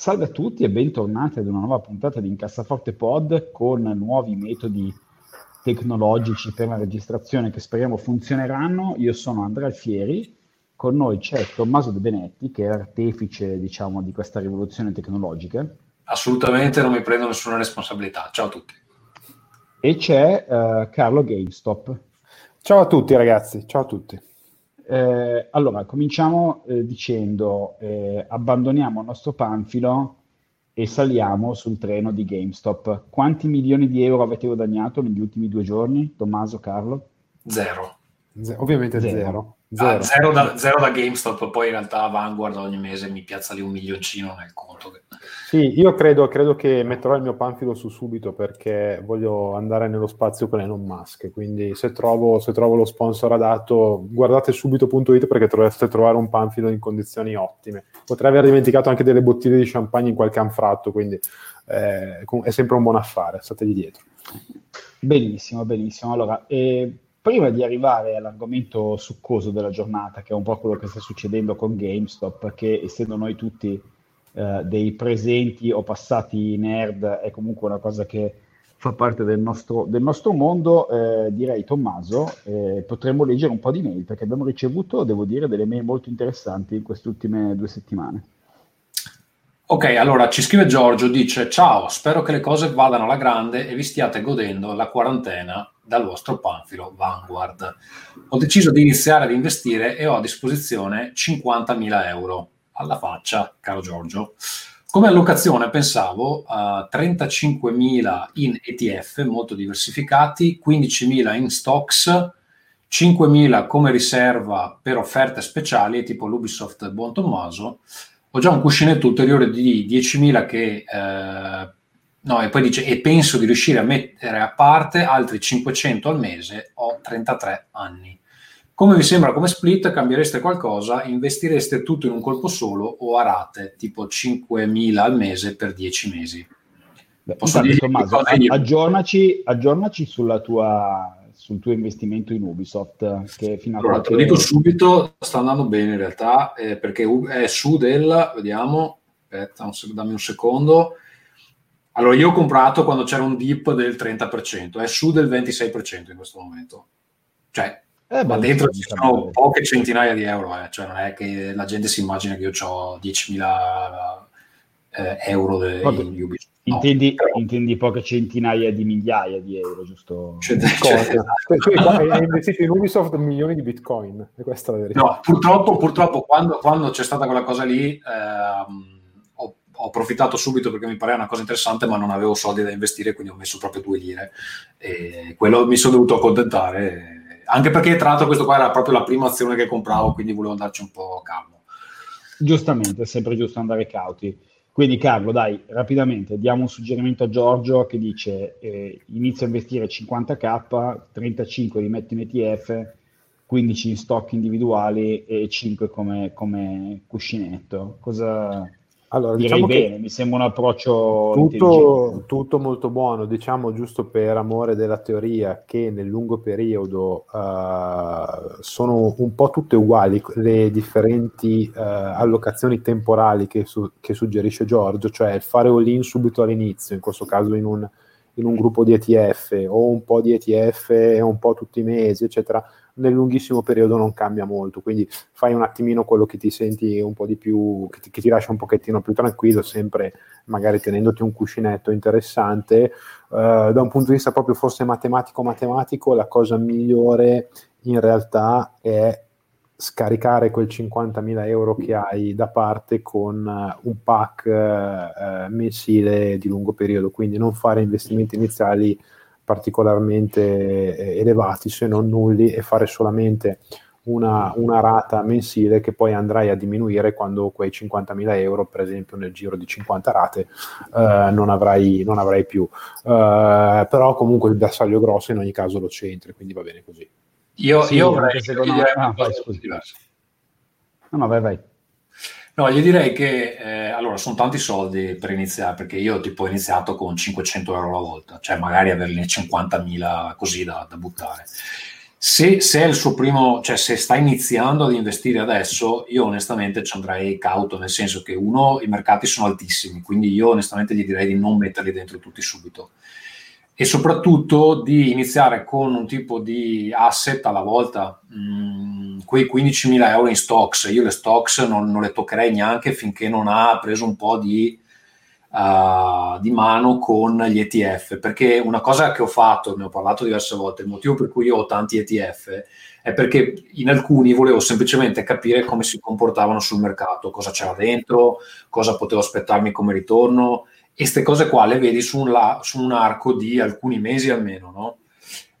Salve a tutti e bentornati ad una nuova puntata di Incassaforte Pod con nuovi metodi tecnologici per la registrazione che speriamo funzioneranno. Io sono Andrea Alfieri, con noi c'è Tommaso De Benetti che è artefice diciamo, di questa rivoluzione tecnologica. Assolutamente non mi prendo nessuna responsabilità. Ciao a tutti. E c'è uh, Carlo GameStop. Ciao a tutti ragazzi, ciao a tutti. Eh, allora, cominciamo eh, dicendo eh, abbandoniamo il nostro panfilo e saliamo sul treno di GameStop. Quanti milioni di euro avete guadagnato negli ultimi due giorni, Tommaso, Carlo? Zero. Z- ovviamente zero. Zero. Zero. Ah, zero, da, zero, da, GameStop, poi in realtà Vanguard ogni mese mi piazza lì un milioncino nel conto. Sì, io credo, credo, che metterò il mio panfilo su subito perché voglio andare nello spazio con Elon Musk, quindi se trovo, se trovo lo sponsor adatto guardate subito.it perché dovreste trovare un panfilo in condizioni ottime. Potrei aver dimenticato anche delle bottiglie di champagne in qualche anfratto, quindi eh, è sempre un buon affare, stategli dietro. Benissimo, benissimo. Allora, eh prima di arrivare all'argomento succoso della giornata, che è un po' quello che sta succedendo con GameStop, che essendo noi tutti eh, dei presenti o passati nerd, è comunque una cosa che fa parte del nostro, del nostro mondo, eh, direi Tommaso, eh, potremmo leggere un po' di mail, perché abbiamo ricevuto, devo dire, delle mail molto interessanti in queste ultime due settimane. Ok, allora ci scrive Giorgio, dice ciao, spero che le cose vadano alla grande e vi stiate godendo la quarantena dal vostro panfilo Vanguard. Ho deciso di iniziare ad investire e ho a disposizione 50.000 euro. Alla faccia, caro Giorgio. Come allocazione pensavo a 35.000 in ETF molto diversificati, 15.000 in stocks, 5.000 come riserva per offerte speciali tipo l'Ubisoft Buon Tommaso ho già un cuscinetto ulteriore di 10.000 che eh, no, e poi dice e penso di riuscire a mettere a parte altri 500 al mese, ho 33 anni. Come vi sembra come split? Cambiereste qualcosa? Investireste tutto in un colpo solo o a rate, tipo 5.000 al mese per 10 mesi? Posso dire Tommaso, aggiornaci, aggiornaci sulla tua sul tuo investimento in Ubisoft? Che fino a allora, te lo dico subito, sta andando bene in realtà, eh, perché è su del, vediamo, aspetta, un, dammi un secondo. Allora, io ho comprato quando c'era un dip del 30%, è su del 26% in questo momento. Cioè, eh, ma dentro ci sono poche centinaia di euro, eh. cioè non è che la gente si immagina che io ho 10.000 eh, euro de, in Ubisoft. Intendi, però... intendi, poche centinaia di migliaia di euro, giusto? Cioè, cioè, cioè, hai investito in Ubisoft milioni di bitcoin, e questa è la verità. No, purtroppo, purtroppo quando, quando, c'è stata quella cosa lì ehm, ho, approfittato subito perché mi pareva una cosa interessante, ma non avevo soldi da investire, quindi ho messo proprio due lire. E quello mi sono dovuto accontentare, anche perché tra l'altro questo qua era proprio la prima azione che compravo, quindi volevo andarci un po' calmo. Giustamente, è sempre giusto andare cauti. Quindi Carlo, dai, rapidamente diamo un suggerimento a Giorgio che dice eh, inizia a investire 50k, 35 li metti in ETF, 15 in stock individuali e 5 come, come cuscinetto. Cosa, allora, Direi diciamo bene, mi sembra un approccio tutto, tutto, molto buono, diciamo giusto per amore della teoria che nel lungo periodo uh, sono un po' tutte uguali le differenti uh, allocazioni temporali che, su- che, suggerisce Giorgio, cioè il fare all-in subito all'inizio, in questo caso in un, in un gruppo di ETF o un po' di ETF e un po' tutti i mesi, eccetera, nel lunghissimo periodo non cambia molto, quindi fai un attimino quello che ti senti un po' di più, che ti, che ti lascia un pochettino più tranquillo, sempre magari tenendoti un cuscinetto interessante. Uh, da un punto di vista proprio forse matematico-matematico, la cosa migliore in realtà è scaricare quel 50.000 euro che hai da parte con uh, un pack uh, mensile di lungo periodo, quindi non fare investimenti iniziali particolarmente eh, elevati se non nulli e fare solamente una, una, rata mensile che poi andrai a diminuire quando quei 50.000 euro, per esempio nel giro di 50 rate, eh, non, avrai, non, avrai, più. Eh, però comunque il bersaglio grosso in ogni caso lo c'entri, quindi va bene così. Io, sì, io secondo me... Ah, vai, No, no, vai, vai. No, gli direi che eh, allora sono tanti soldi per iniziare, perché io tipo ho iniziato con 500 euro alla volta, cioè magari averne 50.000 così da, da buttare. Se, se, è il suo primo, cioè se sta iniziando ad investire adesso, io onestamente ci andrei cauto, nel senso che uno, i mercati sono altissimi, quindi io onestamente gli direi di non metterli dentro tutti subito e soprattutto di iniziare con un tipo di asset alla volta, mh, mm, quei 15.000 euro in stocks. Io le stocks non, non, le toccherei neanche finché non ha preso un po' di, uh, di, mano con gli ETF, perché una cosa che ho fatto, ne ho parlato diverse volte, il motivo per cui io ho tanti ETF è perché in alcuni volevo semplicemente capire come si comportavano sul mercato, cosa c'era dentro, cosa potevo aspettarmi come ritorno e queste cose qua le vedi su un, la, su un, arco di alcuni mesi almeno, no?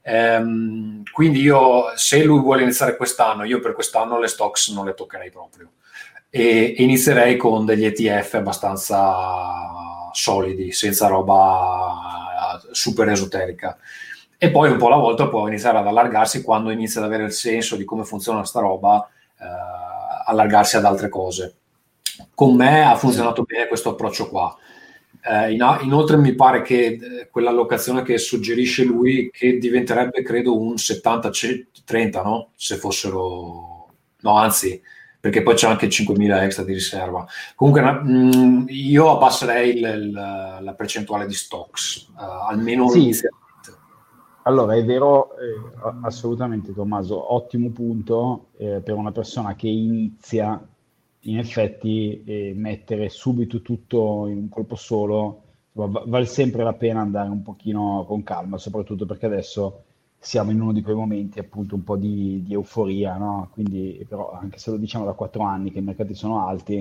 Ehm, quindi io, se lui vuole iniziare quest'anno, io per quest'anno le stocks non le toccherei proprio e, e inizierei con degli ETF abbastanza solidi, senza roba super esoterica. E poi un po' alla volta può iniziare ad allargarsi quando inizia ad avere il senso di come funziona sta roba, eh, allargarsi ad altre cose. Con me ha funzionato bene questo approccio qua. Eh, in, inoltre mi pare che eh, quell'allocazione che suggerisce lui che diventerebbe credo un 70-30 no? se fossero no anzi perché poi c'è anche 5.000 extra di riserva comunque mh, mm, io abbasserei il, il, la percentuale di stocks uh, almeno sì. inizialmente allora è vero eh, assolutamente Tommaso ottimo punto eh, per una persona che inizia in effetti eh, mettere subito tutto in un colpo solo va- vale sempre la pena andare un pochino con calma, soprattutto perché adesso siamo in uno di quei momenti appunto un po' di, di euforia, no? Quindi però anche se lo diciamo da quattro anni che i mercati sono alti,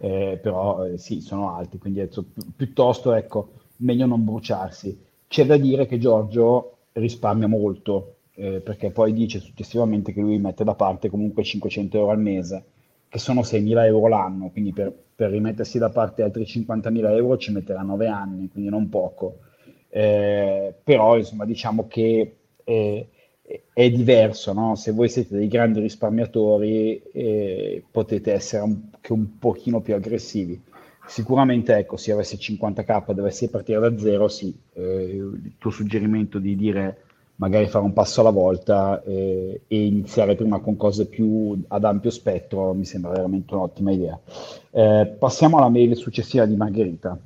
eh, però eh, sì, sono alti, quindi pi- piuttosto ecco, meglio non bruciarsi. C'è da dire che Giorgio risparmia molto, eh, perché poi dice successivamente che lui mette da parte comunque 500 euro al mese che sono 6.000 euro l'anno, quindi per, per, rimettersi da parte altri 50.000 euro ci metterà 9 anni, quindi non poco. Eh, però insomma diciamo che è, è diverso, no? se voi siete dei grandi risparmiatori eh, potete essere anche un pochino più aggressivi. Sicuramente ecco, se avessi 50k dovessi partire da zero, sì, eh, il tuo suggerimento di dire magari fare un passo alla volta eh, e iniziare prima con cose più ad ampio spettro mi sembra veramente un'ottima idea. Eh, passiamo alla mail successiva di Margherita.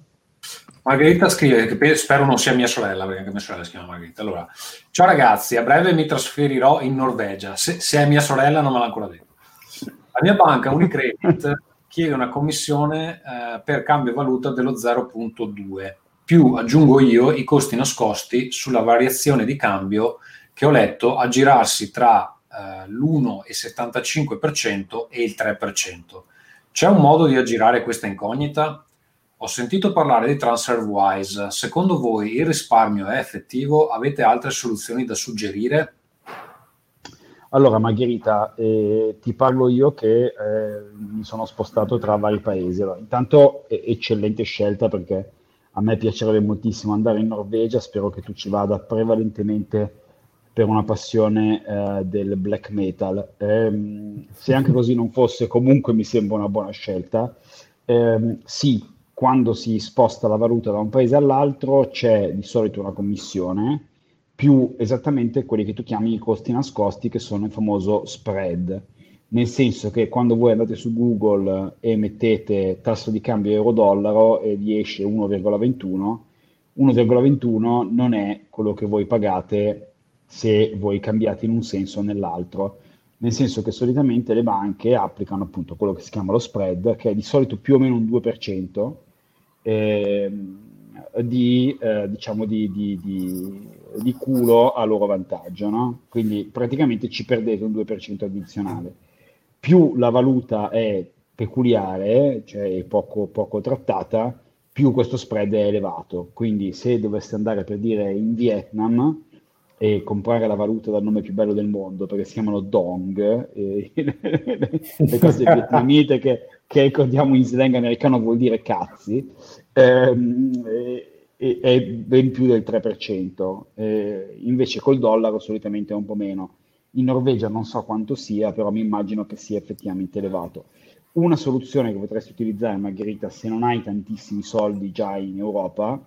Margherita scrive, che spero non sia mia sorella, perché anche mia sorella si chiama Margherita. Allora, ciao ragazzi, a breve mi trasferirò in Norvegia. Se, se è mia sorella non me l'ha ancora detto. La mia banca Unicredit chiede una commissione eh, per cambio valuta dello 0.2 più aggiungo io i costi nascosti sulla variazione di cambio che ho letto aggirarsi tra eh, l'1,75% e il 3%. C'è un modo di aggirare questa incognita? Ho sentito parlare di TransferWise. Secondo voi il risparmio è effettivo? Avete altre soluzioni da suggerire? Allora, Margherita, eh, ti parlo io che eh, mi sono spostato tra vari paesi. Allora, intanto, eccellente scelta perché a me piacerebbe moltissimo andare in Norvegia, spero che tu ci vada prevalentemente per una passione eh, del black metal. Eh, se anche così non fosse, comunque mi sembra una buona scelta. Eh, sì, quando si sposta la valuta da un paese all'altro c'è di solito una commissione, più esattamente quelli che tu chiami i costi nascosti, che sono il famoso spread nel senso che quando voi andate su Google e mettete tasso di cambio euro-dollaro e vi esce 1,21, 1,21 non è quello che voi pagate se voi cambiate in un senso o nell'altro, nel senso che solitamente le banche applicano appunto quello che si chiama lo spread, che è di solito più o meno un 2%, eh, di, eh, diciamo di, di, di, di, culo a loro vantaggio, no? quindi praticamente ci perdete un 2% addizionale più la valuta è peculiare, cioè poco, poco trattata, più questo spread è elevato. Quindi se doveste andare per dire in Vietnam, e comprare la valuta dal nome più bello del mondo perché si chiamano Dong, e, le cose vietnamite che, che ricordiamo in slang americano vuol dire cazzi, ehm, e, è ben più del 3%, eh, invece col dollaro solitamente è un po' meno. In Norvegia non so quanto sia, però mi immagino che sia effettivamente elevato. Una soluzione che potresti utilizzare, Margherita, se non hai tantissimi soldi già in Europa,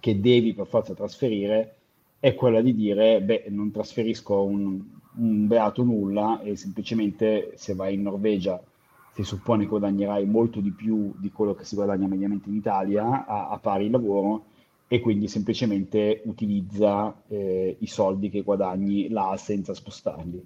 che devi per forza trasferire, è quella di dire, beh, non trasferisco un, un beato nulla e semplicemente se vai in Norvegia si suppone che guadagnerai molto di più di quello che si guadagna mediamente in Italia a, a pari lavoro e quindi semplicemente utilizza eh, i soldi che guadagni là senza spostarli.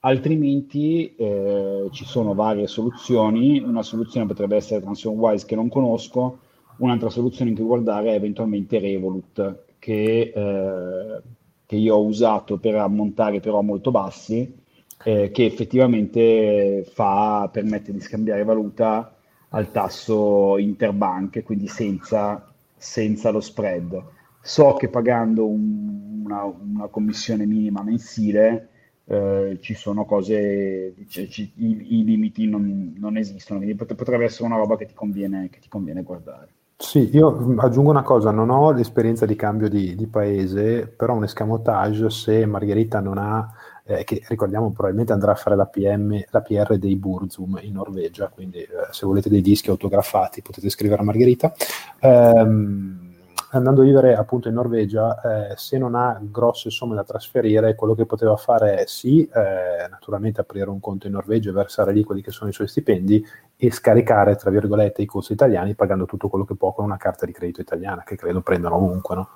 Altrimenti eh, ci sono varie soluzioni, una soluzione potrebbe essere TransferWise che non conosco, un'altra soluzione in cui guardare è eventualmente Revolut che, eh, che io ho usato per ammontare però molto bassi, eh, che effettivamente fa, permette di scambiare valuta al tasso interbank, quindi senza, senza lo spread. So che pagando un, una, una, commissione minima mensile eh, ci sono cose, cioè, ci, i, i, limiti non, non esistono, quindi potrebbe essere una roba che ti conviene, che ti conviene guardare. Sì, io aggiungo una cosa, non ho l'esperienza di cambio di, di paese, però un escamotage se Margherita non ha, eh, che ricordiamo probabilmente andrà a fare la, PM, la PR dei Burzum in Norvegia, quindi eh, se volete dei dischi autografati potete scrivere a Margherita. Um, andando a vivere appunto in Norvegia, eh, se non ha grosse somme da trasferire, quello che poteva fare è sì, eh, naturalmente aprire un conto in Norvegia e versare lì quelli che sono i suoi stipendi e scaricare, tra virgolette, i costi italiani pagando tutto quello che può con una carta di credito italiana, che credo prendano ovunque, no?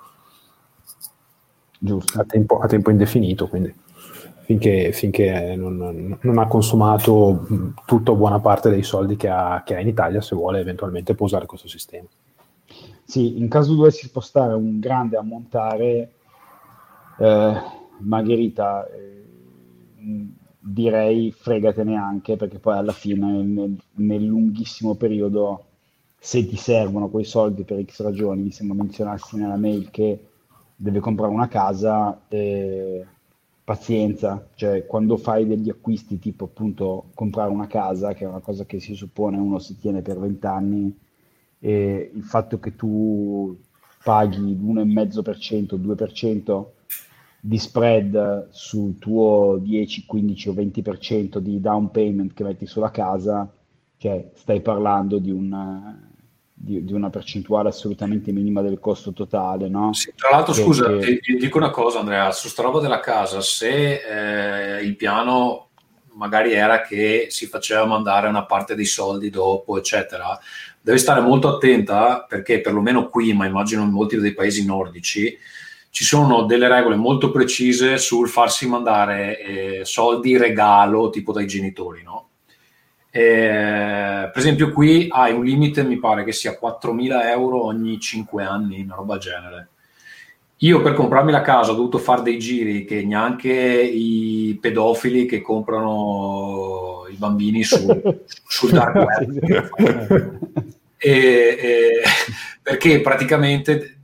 Giusto. A tempo, a tempo indefinito, quindi finché, finché non, non, ha consumato tutta o buona parte dei soldi che ha, che ha in Italia, se vuole eventualmente può usare questo sistema. Sì, in caso dovessi spostare un grande ammontare, eh, Margherita, eh, direi fregatene anche perché poi alla fine nel, nel, lunghissimo periodo se ti servono quei soldi per X ragioni, mi sembra menzionarsi nella mail che deve comprare una casa, eh, pazienza, cioè quando fai degli acquisti tipo appunto comprare una casa, che è una cosa che si suppone uno si tiene per vent'anni, e il fatto che tu paghi l'1,5%, 2% di spread sul tuo 10, 15 o 20% di down payment che metti sulla casa, cioè stai parlando di una, di, di una percentuale assolutamente minima del costo totale, no? Sì, tra l'altro, che, scusa, che... ti, dico una cosa, Andrea, su sta roba della casa, se eh, il piano magari era che si faceva mandare una parte dei soldi dopo, eccetera, deve stare molto attenta perché perlomeno qui, ma immagino in molti dei paesi nordici, ci sono delle regole molto precise sul farsi mandare eh, soldi regalo tipo dai genitori, no? Eh, per esempio qui hai un limite, mi pare che sia 4.000 euro ogni 5 anni, una roba genere. Io per comprarmi la casa ho dovuto fare dei giri che neanche i pedofili che comprano i bambini sul, sul dark web. e, e, perché praticamente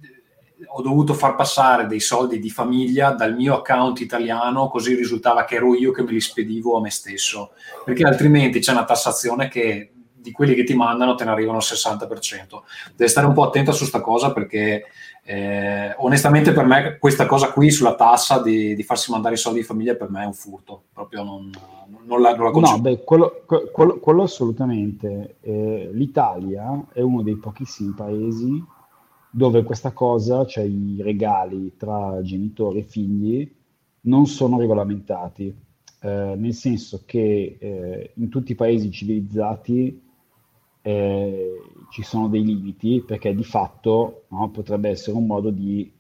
ho dovuto far passare dei soldi di famiglia dal mio account italiano, così risultava che ero io che me li spedivo a me stesso, perché altrimenti c'è una tassazione che di quelli che ti mandano te ne arrivano al 60%. Devi stare un po' attento su questa cosa perché eh, onestamente per me questa cosa qui sulla tassa di, di, farsi mandare i soldi di famiglia per me è un furto, proprio non, non la, non la No, beh, quello, quello, quello assolutamente. Eh, L'Italia è uno dei pochissimi paesi dove questa cosa, cioè i regali tra genitori e figli, non sono regolamentati, eh, nel senso che eh, in tutti i paesi civilizzati eh, ci sono dei limiti perché di fatto no, potrebbe essere un modo di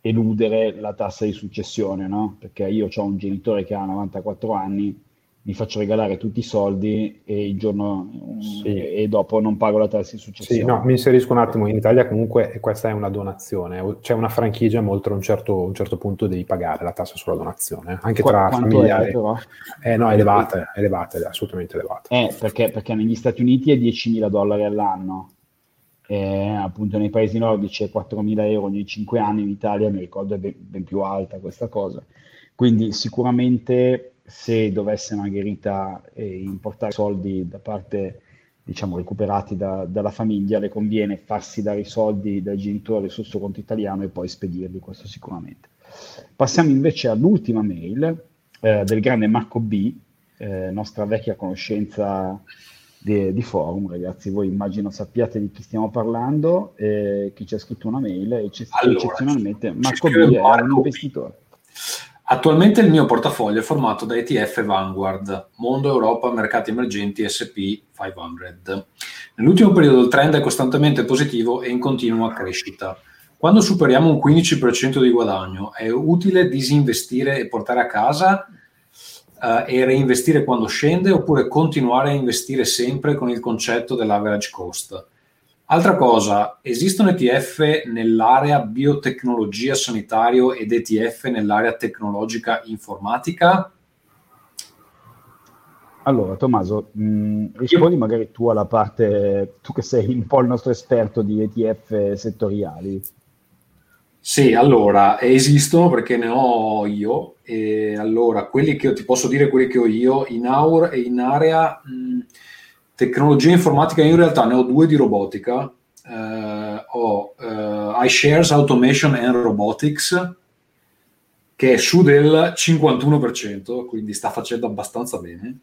eludere la tassa di successione, no? perché io ho un genitore che ha 94 anni mi faccio regalare tutti i soldi e il giorno sì. e dopo non pago la tassa di successione. Sì, no, mi inserisco un attimo, in Italia comunque questa è una donazione, c'è una franchigia, ma oltre un certo, un certo punto devi pagare la tassa sulla donazione, anche Qu- tra familiari. È, eh, no, è elevata, è elevata, è assolutamente elevata. Eh, perché, perché negli Stati Uniti è 10.000 dollari all'anno, eh, appunto nei paesi nordici è 4.000 euro ogni 5 anni, in Italia mi ricordo è ben, ben più alta questa cosa. Quindi sicuramente se dovesse Margherita eh, importare soldi da parte, diciamo, recuperati da, dalla famiglia, le conviene farsi dare i soldi dai genitori sul suo conto italiano e poi spedirli, questo sicuramente. Passiamo invece all'ultima mail eh, del grande Marco B, eh, nostra vecchia conoscenza di, di, forum, ragazzi. Voi immagino sappiate di chi stiamo parlando, eh, chi ci ha scritto una mail, e allora, eccezionalmente Marco B è un investitore. Attualmente il mio portafoglio è formato da ETF Vanguard, Mondo, Europa, Mercati Emergenti, SP 500. Nell'ultimo periodo il trend è costantemente positivo e in continua crescita. Quando superiamo un 15% di guadagno, è utile disinvestire e portare a casa uh, e reinvestire quando scende oppure continuare a investire sempre con il concetto dell'average cost? Altra cosa, esistono ETF nell'area biotecnologia sanitario ed ETF nell'area tecnologica informatica? Allora, Tommaso, mh, rispondi Io... magari tu alla parte, tu che sei un po' il nostro esperto di ETF settoriali. Sì, allora, esistono perché ne ho io, e allora, quelli che ti posso dire quelli che ho io, in, aur, in area... Mh, Tecnologia informatica, in realtà ne ho due di robotica. Eh, ho eh, iShares Automation and Robotics, che è su del 51%, quindi sta facendo abbastanza bene.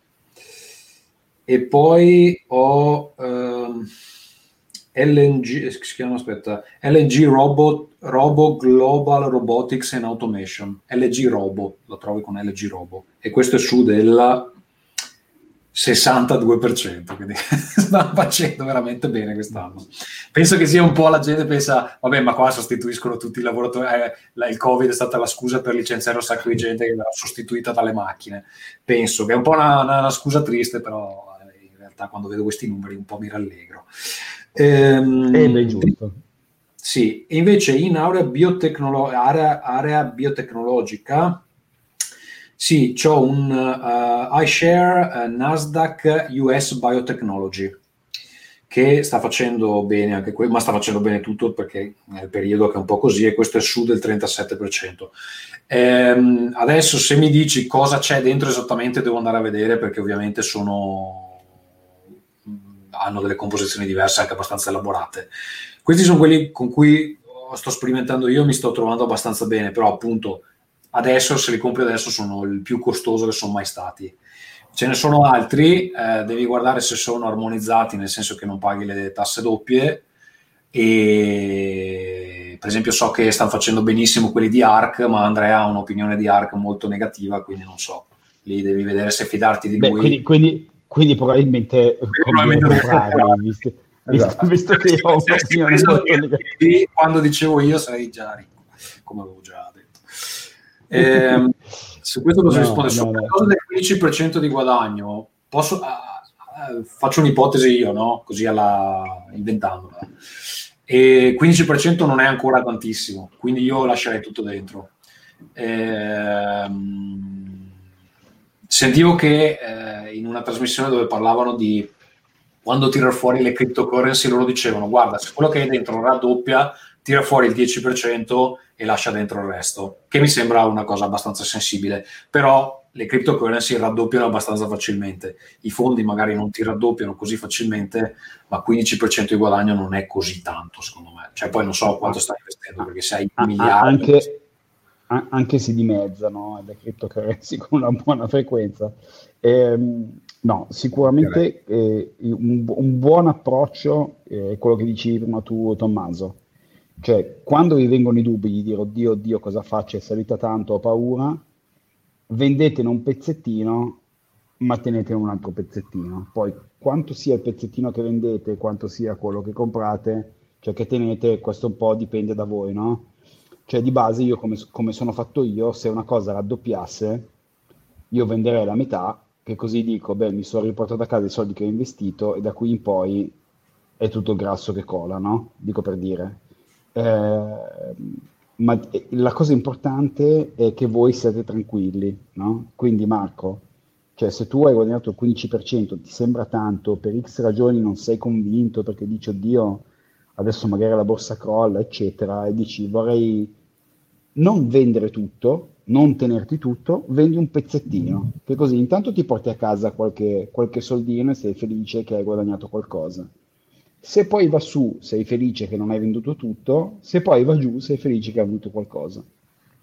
E poi ho ehm, LNG, si chiama, aspetta, LNG Robot, Robo Global Robotics and Automation, LG Robo, lo trovi con LG Robo, e questo è su del 62%, quindi stanno facendo veramente bene quest'anno. Penso che sia un po' la gente pensa, vabbè, ma qua sostituiscono tutti i lavoratori, eh, il Covid è stata la scusa per licenziare un sacco di gente che verrà sostituita dalle macchine. Penso che è un po' una, una, una scusa triste, però eh, in realtà quando vedo questi numeri un po' mi rallegro. Ehm, eh, beh, giusto. Sì, invece in area, biotecnolo- area, area biotecnologica sì, ho un uh, iShare uh, Nasdaq US Biotechnology che sta facendo bene anche quello, ma sta facendo bene tutto perché è il periodo che è un po' così e questo è su del 37%. Ehm, adesso se mi dici cosa c'è dentro esattamente devo andare a vedere perché ovviamente sono hanno delle composizioni diverse anche abbastanza elaborate. Questi sono quelli con cui sto sperimentando io, mi sto trovando abbastanza bene, però appunto adesso se li compri adesso sono il più costoso che sono mai stati. Ce ne sono altri, eh, devi guardare se sono armonizzati, nel senso che non paghi le tasse doppie e per esempio so che stanno facendo benissimo quelli di ARC, ma Andrea ha un'opinione di ARC molto negativa, quindi non so. Lì devi vedere se fidarti di Beh, lui. Quindi, quindi, quindi probabilmente, probabilmente comprare, visto, esatto. visto, che ho un'opinione molto negativa. Quando dicevo io sarei già ricco, come avevo già eh, su questo posso no, rispondere. No, Su no. cosa del 15% di guadagno, posso, uh, uh, faccio un'ipotesi io, no? così alla, inventandola. E 15% non è ancora tantissimo, quindi io lascerei tutto dentro. Eh, sentivo che eh, in una trasmissione dove parlavano di quando tirare fuori le cryptocurrency, loro dicevano: Guarda, se quello che hai dentro raddoppia, tira fuori il 10% e lascia dentro il resto, che mi sembra una cosa abbastanza sensibile, però le cryptocurrency raddoppiano abbastanza facilmente, i fondi magari non ti raddoppiano così facilmente, ma 15% di guadagno non è così tanto secondo me, cioè poi non so quanto stai investendo perché se hai miliardi... Anche, anche si dimezzano le cryptocurrency con una buona frequenza. Ehm, no, sicuramente eh, un, un, buon approccio è quello che dicevi prima tu Tommaso, cioè, quando vi vengono i dubbi di dire, oddio, oddio, cosa faccio, è salita tanto, ho paura, vendetene un pezzettino, ma tenetene un altro pezzettino. Poi, quanto sia il pezzettino che vendete, quanto sia quello che comprate, cioè che tenete, questo un po' dipende da voi, no? Cioè, di base, io come, come sono fatto io, se una cosa raddoppiasse, io venderei la metà, che così dico, beh, mi sono riportato a casa i soldi che ho investito e da qui in poi è tutto il grasso che cola, no? Dico per dire. Eh, ma la cosa importante è che voi siate tranquilli, no? Quindi Marco, cioè se tu hai guadagnato il 15%, ti sembra tanto, per X ragioni non sei convinto perché dici oddio, adesso magari la borsa crolla, eccetera, e dici vorrei non vendere tutto, non tenerti tutto, vendi un pezzettino, che così intanto ti porti a casa qualche, qualche soldino e sei felice che hai guadagnato qualcosa. Se poi va su, sei felice che non hai venduto tutto, se poi va giù, sei felice che hai avuto qualcosa.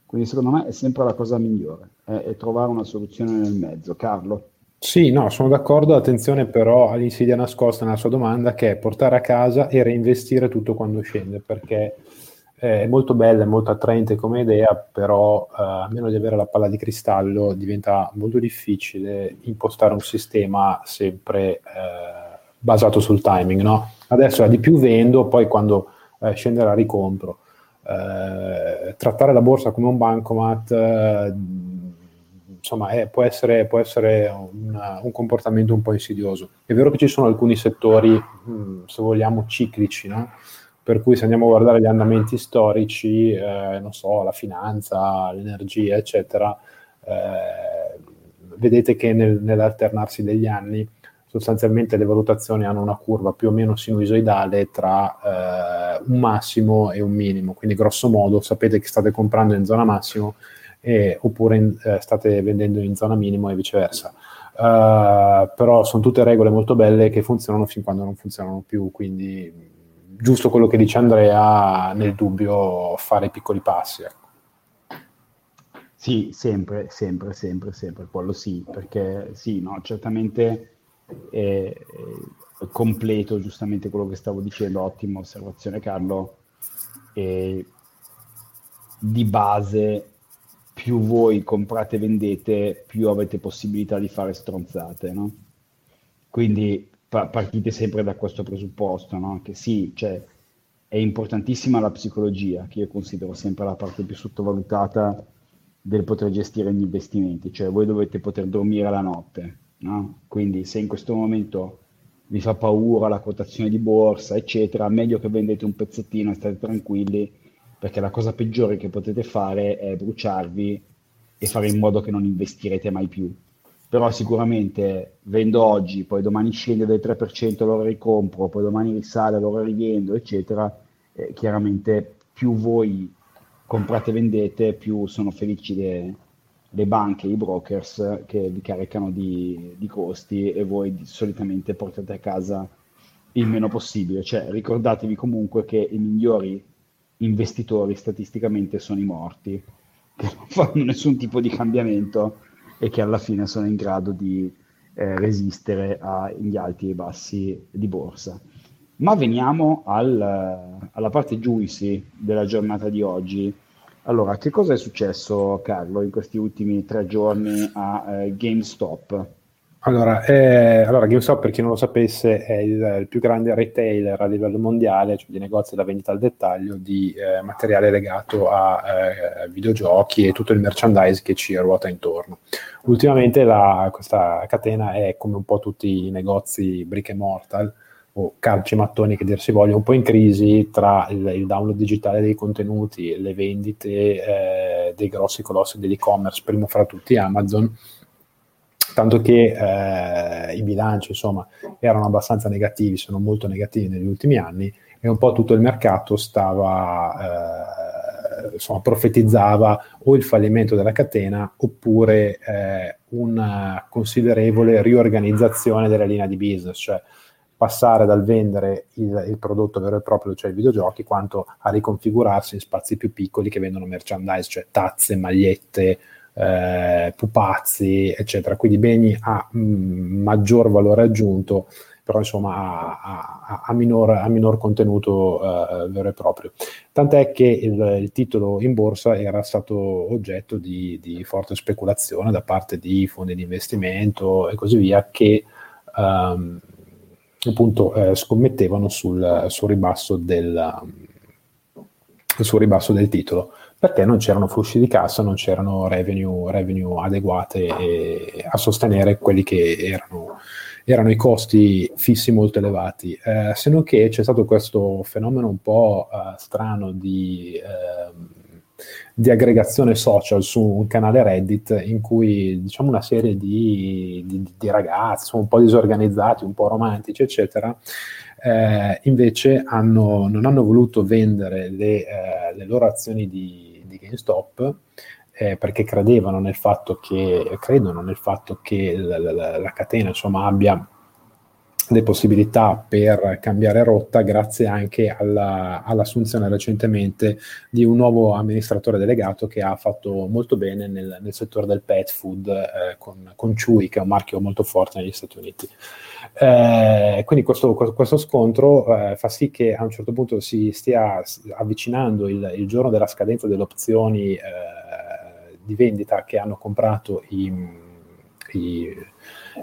Quindi secondo me è sempre la cosa migliore, è, è trovare una soluzione nel mezzo. Carlo? Sì, no, sono d'accordo. Attenzione però all'insidia nascosta nella sua domanda che è portare a casa e reinvestire tutto quando scende, perché è molto bella, è molto attraente come idea, però eh, a meno di avere la palla di cristallo diventa molto difficile impostare un sistema sempre eh, basato sul timing. No? Adesso di più vendo, poi quando eh, scenderà ricompro. Eh, trattare la borsa come un bancomat eh, insomma è, può essere, può essere una, un comportamento un po' insidioso. È vero che ci sono alcuni settori, mh, mm, se vogliamo, ciclici, no? per cui se andiamo a guardare gli andamenti storici, eh, non so, la finanza, l'energia, eccetera, eh, vedete che nel, nell'alternarsi degli anni sostanzialmente le valutazioni hanno una curva più o meno sinusoidale tra eh, un massimo e un minimo, quindi grosso modo sapete che state comprando in zona massimo e, oppure in, eh, state vendendo in zona minimo e viceversa. Uh, però sono tutte regole molto belle che funzionano fin quando non funzionano più, quindi giusto quello che dice Andrea, nel dubbio fare piccoli passi. Ecco. Sì, sempre, sempre, sempre, sempre, quello sì, perché sì, no, certamente è completo giustamente quello che stavo dicendo, ottima osservazione Carlo, e di base più voi comprate e vendete, più avete possibilità di fare stronzate, no? Quindi partite sempre da questo presupposto, no? che sì, cioè, è importantissima la psicologia, che io considero sempre la parte più sottovalutata del poter gestire gli investimenti, cioè voi dovete poter dormire la notte, no? quindi se in questo momento vi fa paura la quotazione di borsa, eccetera, meglio che vendete un pezzettino e state tranquilli, perché la cosa peggiore che potete fare è bruciarvi e fare in modo che non investirete mai più però sicuramente vendo oggi, poi domani scende del 3%, allora ricompro, poi domani risale, allora rivendo, eccetera, eh, chiaramente più voi comprate e vendete, più sono felici le, le banche, i brokers che vi caricano di, di costi e voi solitamente portate a casa il meno possibile. Cioè, ricordatevi comunque che i migliori investitori statisticamente sono i morti, che non fanno nessun tipo di cambiamento e che alla fine sono in grado di eh, resistere agli alti e bassi di borsa. Ma veniamo al, alla parte juicy della giornata di oggi. Allora, che cosa è successo, Carlo, in questi ultimi tre giorni a eh, GameStop? Allora, eh, allora, GameStop, per chi non lo sapesse, è il, il, più grande retailer a livello mondiale, cioè di negozi da vendita al dettaglio di eh, materiale legato a eh, videogiochi e tutto il merchandise che ci ruota intorno. Ultimamente la, questa catena è come un po' tutti i negozi brick and mortar o calci mattoni che dir si voglia, un po' in crisi tra il, il download digitale dei contenuti, le vendite eh, dei grossi colossi dell'e-commerce, primo fra tutti Amazon. Tanto che eh, i bilanci insomma erano abbastanza negativi, sono molto negativi negli ultimi anni e un po' tutto il mercato stava, eh, insomma, profetizzava o il fallimento della catena oppure eh, una considerevole riorganizzazione della linea di business, cioè passare dal vendere il, il, prodotto vero e proprio, cioè i videogiochi, quanto a riconfigurarsi in spazi più piccoli che vendono merchandise, cioè tazze, magliette, eh, pupazzi, eccetera, quindi beni a mh, mm, maggior valore aggiunto, però insomma a, a, a, minor, a minor, contenuto eh, vero e proprio. Tant'è che il, il, titolo in borsa era stato oggetto di, di, forte speculazione da parte di fondi di investimento e così via che ehm, appunto eh, scommettevano sul, sul, ribasso del, sul ribasso del titolo perché non c'erano flussi di cassa, non c'erano revenue, revenue adeguate a sostenere quelli che erano, erano, i costi fissi molto elevati. Eh, se non che c'è stato questo fenomeno un po' uh, strano di, uh, di, aggregazione social su un canale Reddit in cui diciamo una serie di, di, di ragazzi un po' disorganizzati, un po' romantici, eccetera, eh, invece hanno, non hanno voluto vendere le, eh, le loro azioni di, di GameStop eh, perché credevano nel fatto che, credono nel fatto che la, la, la catena insomma, abbia le possibilità per cambiare rotta grazie anche alla, all'assunzione recentemente di un nuovo amministratore delegato che ha fatto molto bene nel, nel settore del pet food eh, con, con Chewy che è un marchio molto forte negli Stati Uniti. Eh, quindi questo, questo scontro eh, fa sì che a un certo punto si stia avvicinando il, il giorno della scadenza delle opzioni eh, di vendita che hanno comprato i, i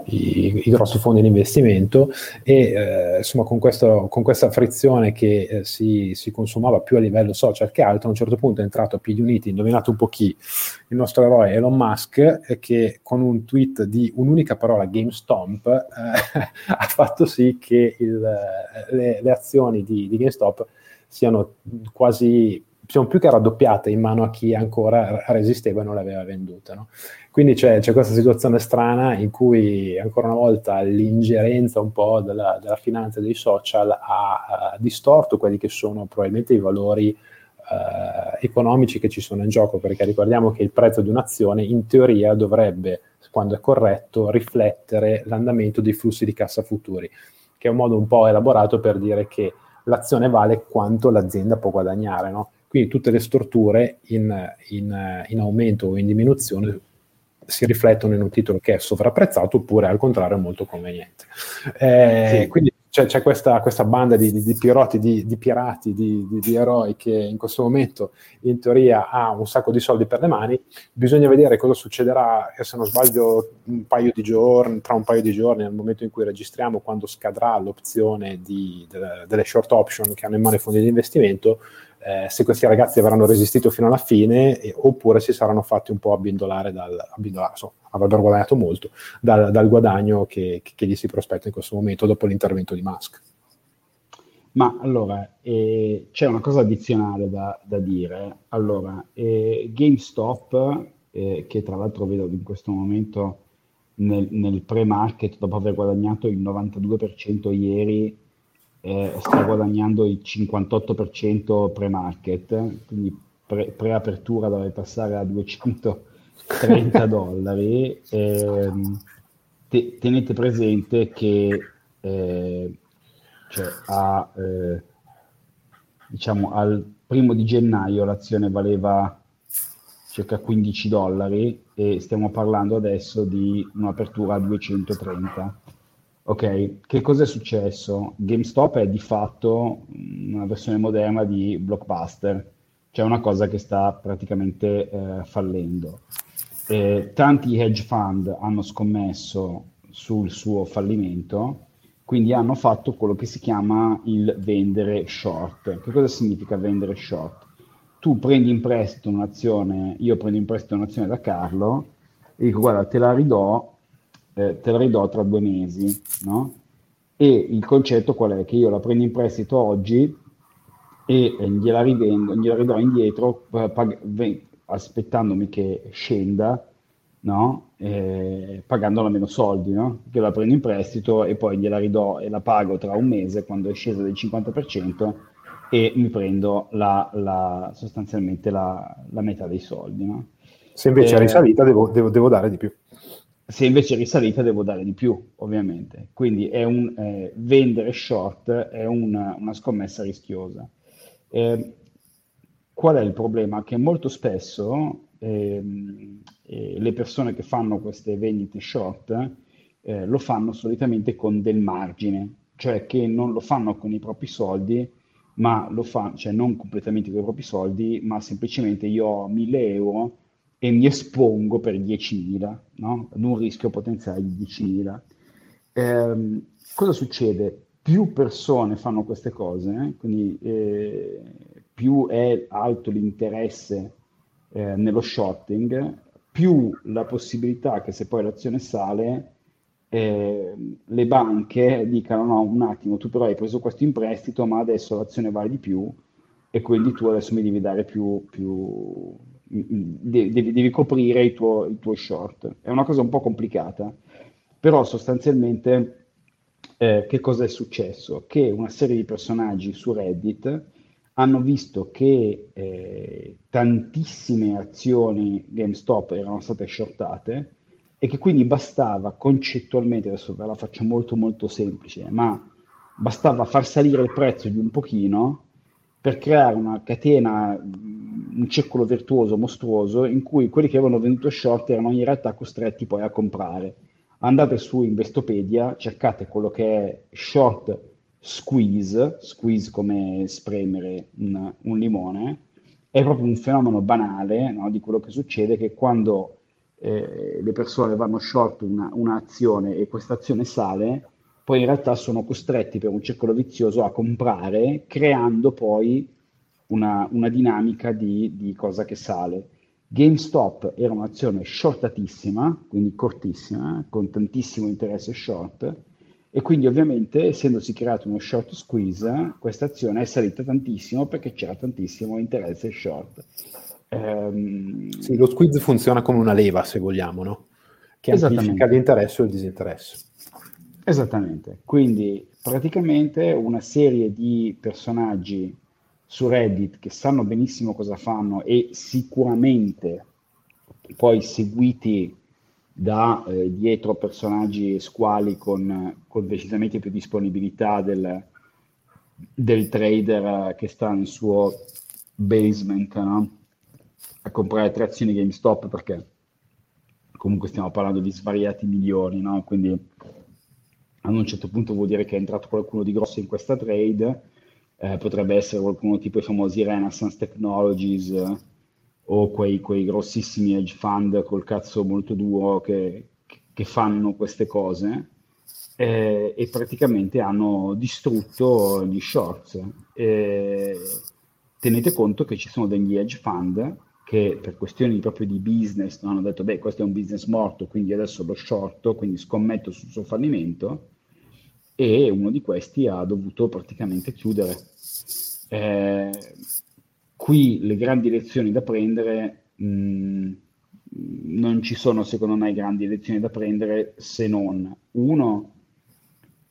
i, i grossi fondi di investimento e eh, insomma con, questo, con, questa frizione che eh, si, si, consumava più a livello social che altro, a un certo punto è entrato a piedi uniti, indovinate un po' chi, il nostro eroe Elon Musk, che con un tweet di un'unica parola, GameStomp, eh, ha fatto sì che il, eh, le, le, azioni di, di GameStop siano quasi siamo più che raddoppiate in mano a chi ancora resisteva e non le aveva vendute. No? Quindi c'è, c'è, questa situazione strana in cui ancora una volta l'ingerenza un po' della, della finanza dei social ha, ha, distorto quelli che sono probabilmente i valori eh, economici che ci sono in gioco, perché ricordiamo che il prezzo di un'azione in teoria dovrebbe, quando è corretto, riflettere l'andamento dei flussi di cassa futuri, che è un modo un po' elaborato per dire che l'azione vale quanto l'azienda può guadagnare, no? Quindi tutte le storture in, in, in aumento o in diminuzione si riflettono in un titolo che è sovrapprezzato oppure al contrario molto conveniente. Eh, sì. Quindi c'è, c'è questa, questa, banda di, di, di piroti, di, di pirati, di, eroi che in questo momento in teoria ha un sacco di soldi per le mani. Bisogna vedere cosa succederà, se non sbaglio, un paio di giorni, tra un paio di giorni, nel momento in cui registriamo, quando scadrà l'opzione delle, delle short option che hanno in mano i fondi di investimento eh, se questi ragazzi avranno resistito fino alla fine eh, oppure si saranno fatti un po' abbindolare dal, abbindolare, so, avrebbero guadagnato molto dal, dal guadagno che, che, gli si prospetta in questo momento dopo l'intervento di Musk. Ma allora, eh, c'è una cosa addizionale da, da dire. Allora, eh, GameStop, eh, che tra l'altro vedo in questo momento nel, nel pre-market, dopo aver guadagnato il 92% ieri, eh, sta guadagnando il 58% pre-market, quindi pre- pre-apertura dovrebbe passare a 230 dollari. Eh, te- tenete presente che eh, cioè a, eh, diciamo al primo di gennaio l'azione valeva circa 15 dollari e stiamo parlando adesso di un'apertura a 230 Ok, che cosa è successo? GameStop è di fatto una versione moderna di Blockbuster, cioè una cosa che sta praticamente eh, fallendo. Eh, tanti hedge fund hanno scommesso sul suo fallimento, quindi hanno fatto quello che si chiama il vendere short. Che cosa significa vendere short? Tu prendi in prestito un'azione, io prendo in prestito un'azione da Carlo e dico guarda te la ridò eh, te la ridò tra due mesi, no? E il concetto qual è? Che io la prendo in prestito oggi e gliela rivendo, gliela ridò indietro eh, pag- aspettandomi che scenda, no? Eh, pagandola meno soldi, no? Che la prendo in prestito e poi gliela ridò e la pago tra un mese quando è scesa del 50% e mi prendo la, la, sostanzialmente la, la, metà dei soldi, no? Se invece eh, è risalita devo, devo, devo dare di più se invece risalita devo dare di più, ovviamente. Quindi un, eh, vendere short è una, una scommessa rischiosa. Eh, qual è il problema? Che molto spesso ehm, eh, le persone che fanno queste vendite short eh, lo fanno solitamente con del margine, cioè che non lo fanno con i propri soldi, ma lo fanno, cioè non completamente con i propri soldi, ma semplicemente io ho 1000 euro e mi espongo per 10.000, no? ad un rischio potenziale di 10.000. Eh, cosa succede? Più persone fanno queste cose, eh? quindi eh, più è alto l'interesse eh, nello shorting, più la possibilità che se poi l'azione sale, eh, le banche dicano no, un attimo, tu però hai preso questo in prestito, ma adesso l'azione vale di più e quindi tu adesso mi devi dare più, più devi, devi coprire i, tuoi, i tuoi short. È una cosa un po' complicata, però sostanzialmente eh, che cosa è successo? Che una serie di personaggi su Reddit hanno visto che eh, tantissime azioni GameStop erano state shortate e che quindi bastava concettualmente, adesso ve la faccio molto molto semplice, ma bastava far salire il prezzo di un pochino per creare una catena, un circolo virtuoso mostruoso in cui quelli che avevano venduto short erano in realtà costretti poi a comprare. Andate su Investopedia, cercate quello che è short squeeze, squeeze come spremere un, un limone, è proprio un fenomeno banale no, di quello che succede che quando eh, le persone vanno short una, un'azione e questa azione sale, poi in realtà sono costretti per un circolo vizioso a comprare, creando poi una, una dinamica di, di, cosa che sale. GameStop era un'azione shortatissima, quindi cortissima, con tantissimo interesse short, e quindi ovviamente essendosi creato uno short squeeze, questa azione è salita tantissimo perché c'era tantissimo interesse short. Um, sì, lo squeeze funziona come una leva, se vogliamo, no? Che amplifica l'interesse o il disinteresse. Esattamente, quindi praticamente una serie di personaggi su Reddit che sanno benissimo cosa fanno e sicuramente poi seguiti da eh, dietro personaggi squali con, con, decisamente più disponibilità del, del trader che sta nel suo basement no? a comprare tre azioni GameStop perché comunque stiamo parlando di svariati milioni, no? quindi ad un certo punto vuol dire che è entrato qualcuno di grosso in questa trade, eh, potrebbe essere qualcuno tipo i famosi Renaissance Technologies, o quei, quei grossissimi hedge fund col cazzo molto duro che, che fanno queste cose eh, e praticamente hanno distrutto gli shorts. Eh, tenete conto che ci sono degli hedge fund che per questioni proprio di business hanno detto beh questo è un business morto quindi adesso lo shorto quindi scommetto sul suo fallimento. E uno di questi ha dovuto praticamente chiudere. Eh, qui le grandi lezioni da prendere mh, mm, non ci sono secondo me grandi lezioni da prendere se non uno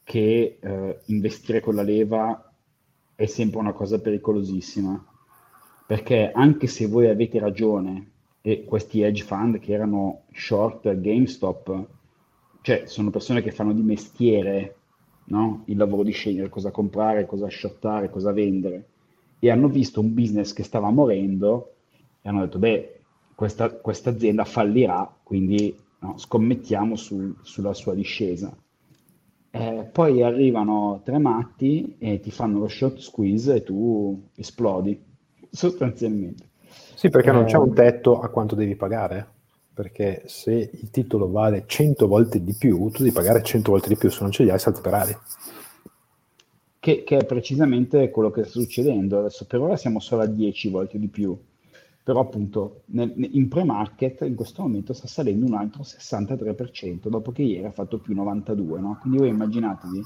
che eh, investire con la leva è sempre una cosa pericolosissima perché anche se voi avete ragione e questi hedge fund che erano short GameStop cioè sono persone che fanno di mestiere no? il lavoro di scegliere cosa comprare, cosa shortare, cosa vendere e hanno visto un business che stava morendo e hanno detto, beh, questa, azienda fallirà, quindi no, scommettiamo sul, sulla sua discesa. Eh, poi arrivano tre matti e ti fanno lo short squeeze e tu esplodi, sostanzialmente. Sì, perché eh, non c'è un tetto a quanto devi pagare. Perché se il titolo vale 100 volte di più, tu devi pagare 100 volte di più, se non ce li hai salti per aria che, che, è precisamente quello che sta succedendo. Adesso per ora siamo solo a 10 volte di più, però appunto nel, in pre-market in questo momento sta salendo un altro 63%, dopo che ieri ha fatto più 92%. No? Quindi voi immaginatevi,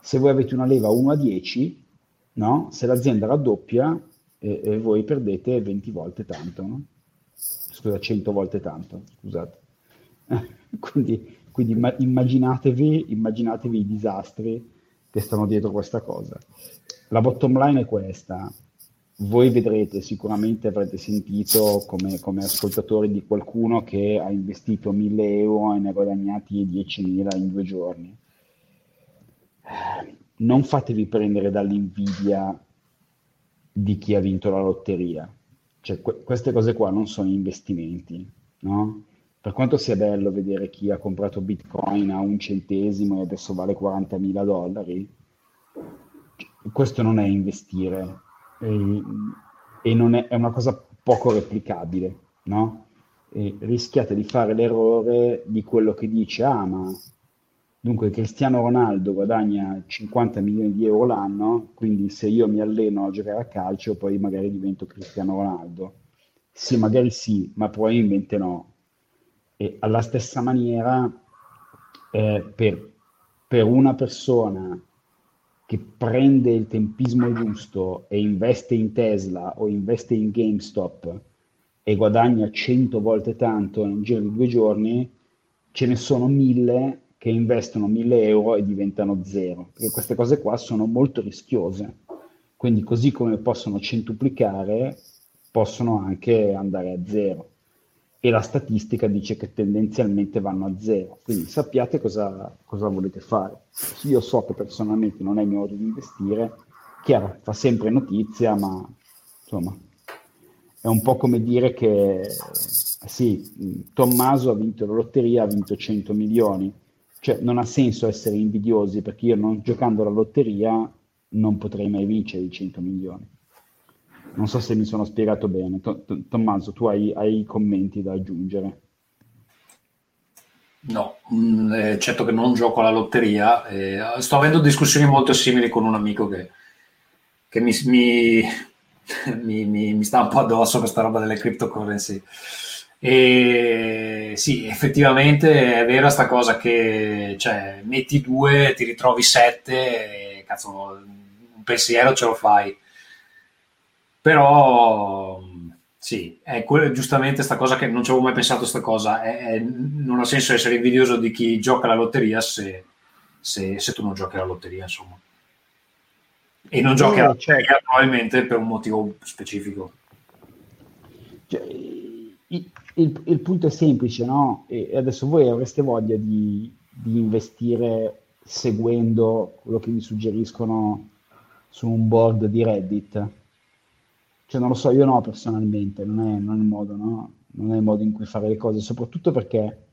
se voi avete una leva 1 a 10, no? se l'azienda raddoppia e, e voi perdete 20 volte tanto, no? scusa, 100 volte tanto, scusate. quindi, quindi immaginatevi, immaginatevi i disastri che stanno dietro questa cosa. La bottom line è questa. Voi vedrete, sicuramente avrete sentito come, come ascoltatori di qualcuno che ha investito 1000 euro e ne ha guadagnati 10.000 in due giorni. Non fatevi prendere dall'invidia di chi ha vinto la lotteria. Cioè, que- queste cose qua non sono investimenti, no? per quanto sia bello vedere chi ha comprato Bitcoin a un centesimo e adesso vale 40.000 dollari, questo non è investire e, e non è, è, una cosa poco replicabile, no? E rischiate di fare l'errore di quello che dice, ah ma dunque Cristiano Ronaldo guadagna 50 milioni di euro l'anno, quindi se io mi alleno a giocare a calcio poi magari divento Cristiano Ronaldo. Sì, magari sì, ma probabilmente no e alla stessa maniera, eh, per, per una persona che prende il tempismo giusto e investe in Tesla o investe in GameStop e guadagna 100 volte tanto nel giro di due giorni, ce ne sono mille che investono 1000 euro e diventano zero, perché queste cose qua sono molto rischiose. Quindi così come possono centuplicare, possono anche andare a zero. E la statistica dice che tendenzialmente vanno a zero. Quindi sappiate cosa, cosa volete fare. Io so che personalmente non è il mio modo di investire, chiaro, fa sempre notizia, ma insomma, è un po' come dire che sì, Tommaso ha vinto la lotteria, ha vinto 100 milioni. Cioè, non ha senso essere invidiosi perché io non giocando la lotteria non potrei mai vincere i 100 milioni. Non so se mi sono spiegato bene. Tommaso, tu hai, hai commenti da aggiungere? No, mh, eh, certo che non gioco alla lotteria. Eh, sto avendo discussioni molto simili con un amico che, che mi, mi, mi, mi, sta un po' addosso questa roba delle cryptocurrency. E sì, effettivamente è vera sta cosa che cioè, metti due, ti ritrovi sette, e, cazzo, un pensiero ce lo fai. Però sì, è que- giustamente questa cosa che non ci avevo mai pensato, questa cosa, è, è, non ha senso essere invidioso di chi gioca la lotteria se, se, se tu non giochi la lotteria, insomma. E non giochi alla lotteria probabilmente per un motivo specifico. Cioè, il, il, punto è semplice, no? E adesso voi avreste voglia di, di investire seguendo quello che vi suggeriscono su un board di Reddit? Cioè, non lo so, io no personalmente, non è, non è, il modo, no? Non è il modo in cui fare le cose, soprattutto perché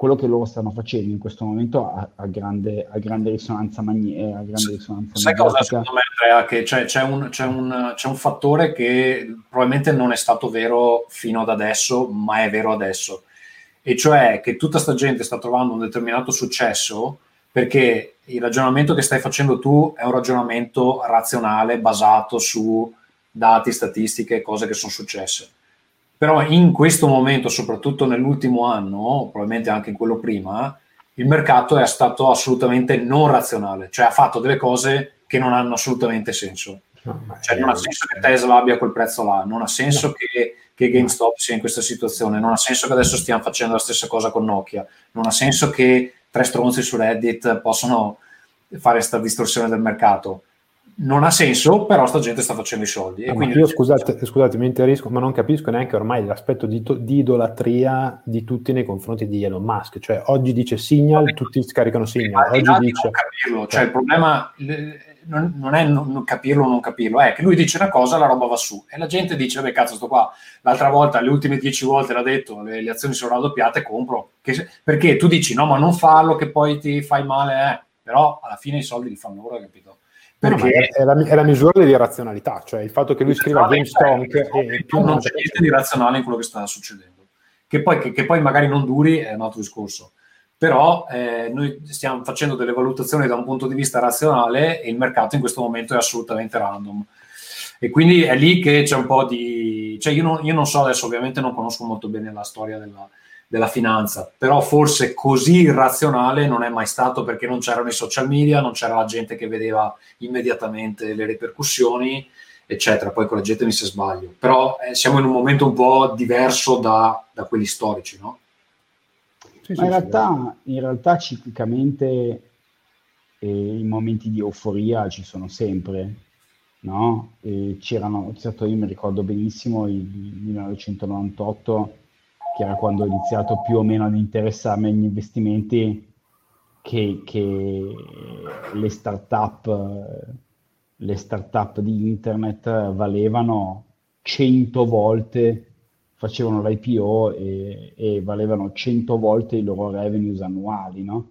quello che loro stanno facendo in questo momento ha, ha, grande, ha grande, risonanza magnetica. Grande risonanza Sai cosa secondo me Andrea? Che c'è, c'è, un, c'è, un, c'è, un, fattore che probabilmente non è stato vero fino ad adesso, ma è vero adesso. E cioè che tutta questa gente sta trovando un determinato successo perché il ragionamento che stai facendo tu è un ragionamento razionale basato su dati, statistiche, cose che sono successe. Però in questo momento, soprattutto nell'ultimo anno, probabilmente anche in quello prima, il mercato è stato assolutamente non razionale, cioè ha fatto delle cose che non hanno assolutamente senso. Cioè, non ha senso che Tesla abbia quel prezzo là, non ha senso no. che, che, GameStop sia in questa situazione, non ha senso che adesso stiamo facendo la stessa cosa con Nokia, non ha senso che tre stronzi su Reddit possano fare questa distorsione del mercato non ha senso, però sta gente sta facendo i soldi. No, io scusate, scusate, mi interisco, ma non capisco neanche ormai l'aspetto di, di, idolatria di tutti nei confronti di Elon Musk. Cioè, oggi dice Signal, Vabbè, tutti scaricano Signal. Oggi dice... Non capirlo, cioè il problema non, non è non capirlo o non capirlo, è che lui dice una cosa, la roba va su. E la gente dice, vabbè cazzo, sto qua. L'altra volta, le ultime dieci volte l'ha detto, le, le azioni sono raddoppiate, compro. Che, perché tu dici, no, ma non farlo che poi ti fai male, eh. Però alla fine i soldi li fanno loro, capito? Perché no, è, la, è, la, misura di razionalità, cioè il fatto che lui scriva GameStonk e più non c'è niente di razionale in quello che sta succedendo. Che poi, che, che poi magari non duri è un altro discorso. Però eh, noi stiamo facendo delle valutazioni da un punto di vista razionale e il mercato in questo momento è assolutamente random. E quindi è lì che c'è un po' di... Cioè io non, io non so adesso, ovviamente non conosco molto bene la storia della, della finanza, però forse così irrazionale non è mai stato perché non c'erano i social media, non c'era la gente che vedeva immediatamente le ripercussioni, eccetera. Poi correggetemi se sbaglio, però eh, siamo in un momento un po' diverso da, da quelli storici, no? Sì, Ma in, realtà, in realtà ciclicamente eh, i momenti di euforia ci sono sempre, no? E c'erano, certo io mi ricordo benissimo il 1998 che era quando ho iniziato più o meno ad interessarmi agli investimenti, che, che le start-up, le start-up di internet valevano 100 volte, facevano l'IPO e, e valevano 100 volte i loro revenues annuali, no?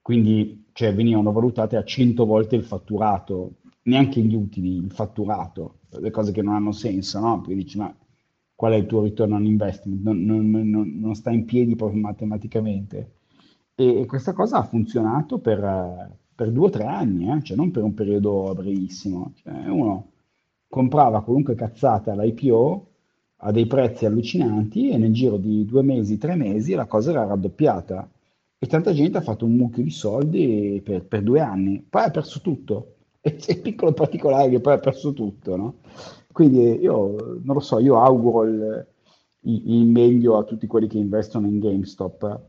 Quindi cioè, venivano valutate a 100 volte il fatturato, neanche gli utili, il fatturato, le cose che non hanno senso, no? Perché dici, ma qual è il tuo ritorno on investment, non, non, non, non sta in piedi proprio matematicamente. E, e questa cosa ha funzionato per, per due o tre anni, eh? cioè non per un periodo brevissimo. Cioè uno comprava qualunque cazzata all'IPO a dei prezzi allucinanti e nel giro di due mesi, tre mesi la cosa era raddoppiata. E tanta gente ha fatto un mucchio di soldi per, per due anni, poi ha perso tutto. E c'è il piccolo particolare che poi ha perso tutto, no? Quindi io non lo so, io auguro il, il, meglio a tutti quelli che investono in GameStop.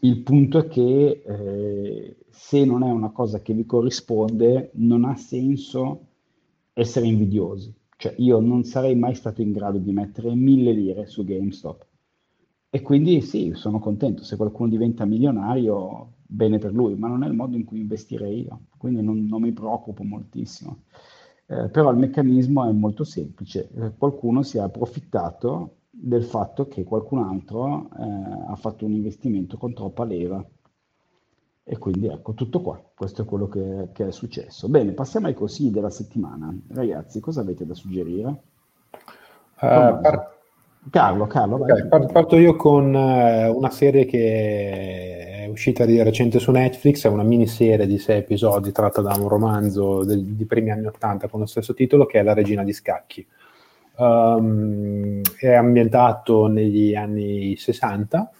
Il punto è che eh, se non è una cosa che vi corrisponde, non ha senso essere invidiosi. Cioè, io non sarei mai stato in grado di mettere mille lire su GameStop. E quindi sì, sono contento. Se qualcuno diventa milionario, bene per lui, ma non è il modo in cui investirei io. Quindi non, non mi preoccupo moltissimo. Eh, però il meccanismo è molto semplice. Eh, qualcuno si è approfittato del fatto che qualcun altro eh, ha fatto un investimento con troppa leva. E quindi ecco, tutto qua. Questo è quello che, che è successo. Bene, passiamo ai consigli della settimana. Ragazzi, cosa avete da suggerire? Uh, Carlo, Carlo, okay, parto io con uh, una serie che è uscita di recente su Netflix, è una miniserie di sei episodi tratta da un romanzo del, di primi anni Ottanta con lo stesso titolo che è La regina di scacchi. Um, è ambientato negli anni 60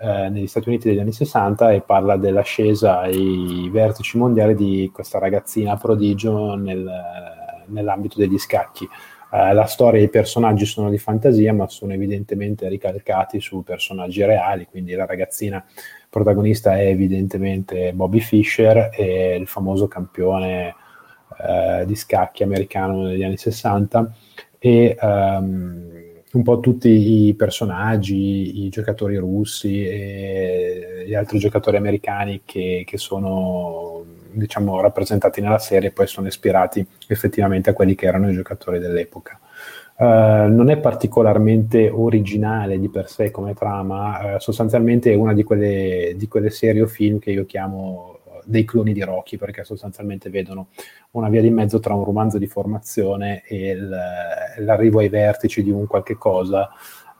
eh, negli Stati Uniti degli anni 60 e parla dell'ascesa ai vertici mondiali di questa ragazzina prodigio nel, nell'ambito degli scacchi. Eh, la storia e i personaggi sono di fantasia, ma sono evidentemente ricalcati su personaggi reali, quindi la ragazzina protagonista è evidentemente Bobby Fischer e il famoso campione eh, di scacchi americano negli anni 60 e um, un po' tutti i personaggi, i giocatori russi e gli altri giocatori americani che, che sono diciamo, rappresentati nella serie poi sono ispirati effettivamente a quelli che erano i giocatori dell'epoca. Uh, non è particolarmente originale di per sé come trama, uh, sostanzialmente è una di quelle, di quelle serie o film che io chiamo dei cloni di Rocky, perché sostanzialmente vedono una via di mezzo tra un romanzo di formazione e il, l'arrivo ai vertici di un qualche cosa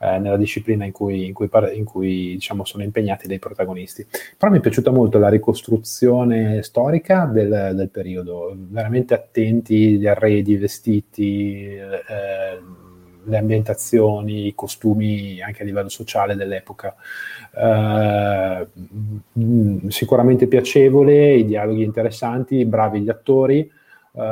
eh, nella disciplina in cui, in cui, in cui diciamo, sono impegnati dei protagonisti. Però mi è piaciuta molto la ricostruzione storica del, del periodo, veramente attenti agli arredi, i vestiti, eh, le ambientazioni, i costumi anche a livello sociale dell'epoca. Uh, sicuramente piacevole, i dialoghi interessanti, bravi gli attori. Uh,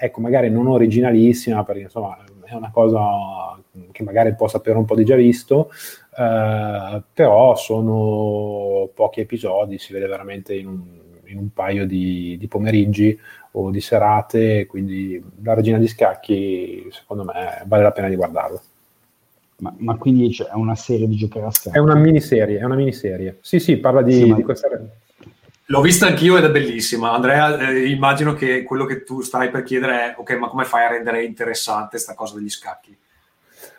ecco, magari non originalissima, perché insomma è una cosa che magari può sapere un po' di già visto, uh, però sono pochi episodi, si vede veramente in un, in un paio di, di pomeriggi o di serate, quindi la regina di scacchi secondo me vale la pena di guardarla. Ma, ma quindi c'è una serie di giocare a scacchi? È una miniserie, è una miniserie. Sì, sì, parla di, sì, ma... di questa... L'ho vista anch'io ed è bellissima. Andrea, eh, immagino che quello che tu stai per chiedere è, ok, ma come fai a rendere interessante questa cosa degli scacchi?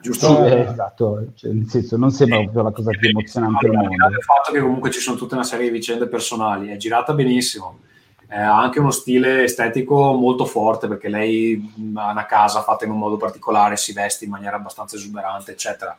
Giusto? Sì, eh, esatto, cioè, nel senso non sembra proprio la cosa più emozionante del mondo. Il fatto che comunque ci sono tutta una serie di vicende personali, è girata benissimo eh, ha anche uno stile estetico molto forte perché lei ha una casa fatta in un modo particolare, si veste in maniera abbastanza esuberante, eccetera.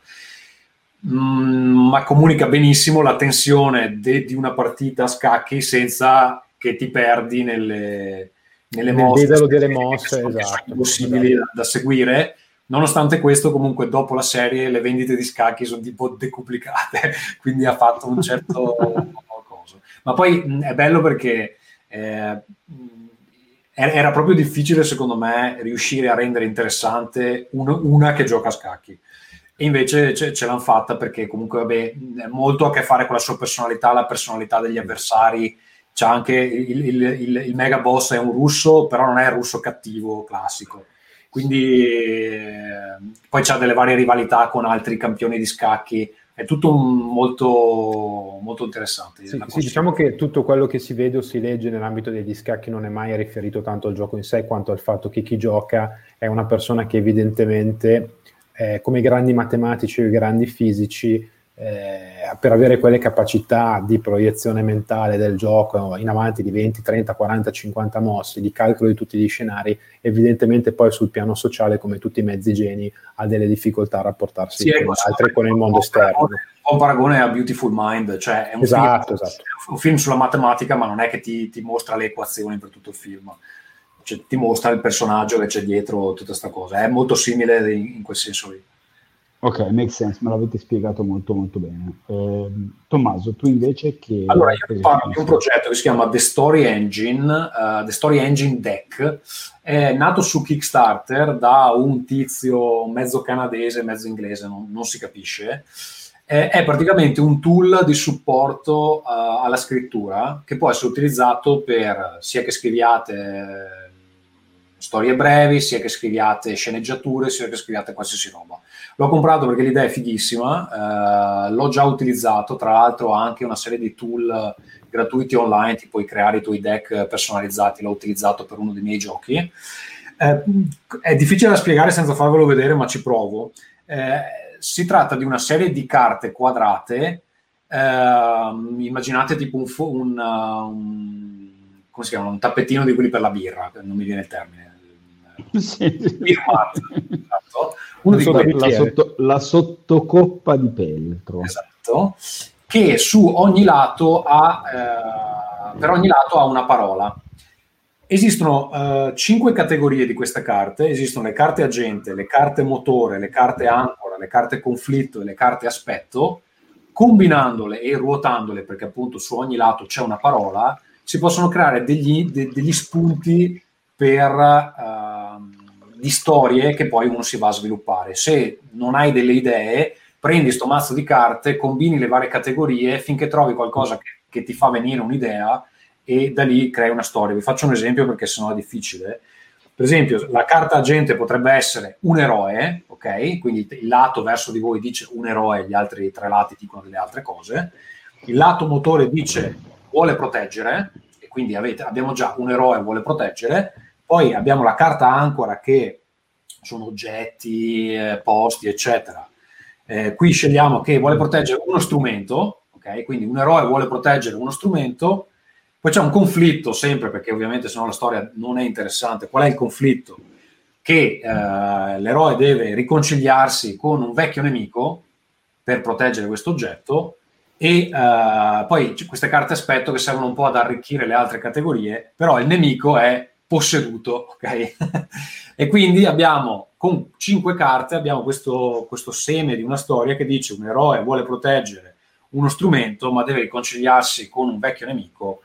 Mm, ma comunica benissimo la tensione de- di una partita a scacchi senza che ti perdi nelle, nelle Nel mosse, delle mosse esatto, possibili esatto. Da, da, seguire. Nonostante questo, comunque, dopo la serie le vendite di scacchi sono tipo decuplicate, quindi ha fatto un certo coso. Ma poi mh, è bello perché eh, era proprio difficile secondo me riuscire a rendere interessante un, una che gioca a scacchi e invece ce, ce l'hanno fatta perché comunque vabbè, molto a che fare con la sua personalità, la personalità degli avversari. C'è anche il, il, il, il mega boss è un russo, però non è il russo cattivo classico. Quindi eh, poi c'ha delle varie rivalità con altri campioni di scacchi è tutto molto, molto interessante. Sì, sì, diciamo che tutto quello che si vede o si legge nell'ambito degli scacchi non è mai riferito tanto al gioco in sé quanto al fatto che chi gioca è una persona che evidentemente, eh, come i grandi matematici o i grandi fisici, eh, per avere quelle capacità di proiezione mentale del gioco in avanti di 20, 30, 40, 50 mosse, di calcolo di tutti gli scenari, evidentemente poi sul piano sociale, come tutti i mezzi geni, ha delle difficoltà a rapportarsi sì, con gli altri, con il mondo esterno. Un paragone a Beautiful Mind, cioè è un, esatto, film, esatto. un film sulla matematica, ma non è che ti, ti mostra le equazioni per tutto il film. Cioè, ti mostra il personaggio che c'è dietro tutta questa cosa. È molto simile in, in quel senso lì. Ok, make sense, me l'avete spiegato molto molto bene. Eh, Tommaso, tu invece che... Allora, io parlo di un progetto che si chiama The Story Engine, uh, The Story Engine Deck, è nato su Kickstarter da un tizio mezzo canadese, mezzo inglese, non, non si capisce, eh, è praticamente un tool di supporto uh, alla scrittura che può essere utilizzato per sia che scriviate storie brevi, sia che scriviate sceneggiature, sia che scriviate qualsiasi roba. L'ho comprato perché l'idea è fighissima, uh, l'ho già utilizzato, tra l'altro ha anche una serie di tool gratuiti online, ti puoi creare i tuoi deck personalizzati, l'ho utilizzato per uno dei miei giochi. Eh, è difficile da spiegare senza farvelo vedere, ma ci provo. Eh, si tratta di una serie di carte quadrate, eh, immaginate tipo un, un, un, come si chiama, un tappetino di quelli per la birra, non mi viene il termine. Sì. esatto. Uno sotto, la, sotto, la sottocoppa di peltro. Esatto, che su ogni lato ha, eh, per ogni lato ha una parola. Esistono uh, cinque categorie di queste carte, esistono le carte agente, le carte motore, le carte ancora, le carte conflitto e le carte aspetto, combinandole e ruotandole, perché appunto su ogni lato c'è una parola, si possono creare degli, de, degli spunti per, uh, di storie che poi uno si va a sviluppare. Se non hai delle idee, prendi sto mazzo di carte, combini le varie categorie finché trovi qualcosa che, che ti fa venire un'idea e da lì crei una storia. Vi faccio un esempio perché sennò è difficile. Per esempio, la carta agente potrebbe essere un eroe, ok? Quindi il lato verso di voi dice un eroe, gli altri tre lati dicono delle altre cose. Il lato motore dice vuole proteggere, e quindi avete, abbiamo già un eroe vuole proteggere. Poi abbiamo la carta ancora che sono oggetti, eh, posti, eccetera. Eh, qui scegliamo che vuole proteggere uno strumento, ok? Quindi un eroe vuole proteggere uno strumento poi c'è un conflitto sempre, perché ovviamente se no la storia non è interessante. Qual è il conflitto? Che eh, l'eroe deve riconciliarsi con un vecchio nemico per proteggere questo oggetto e eh, poi queste carte aspetto che servono un po' ad arricchire le altre categorie, però il nemico è posseduto, ok? e quindi abbiamo con cinque carte abbiamo questo, questo seme di una storia che dice un eroe vuole proteggere uno strumento ma deve riconciliarsi con un vecchio nemico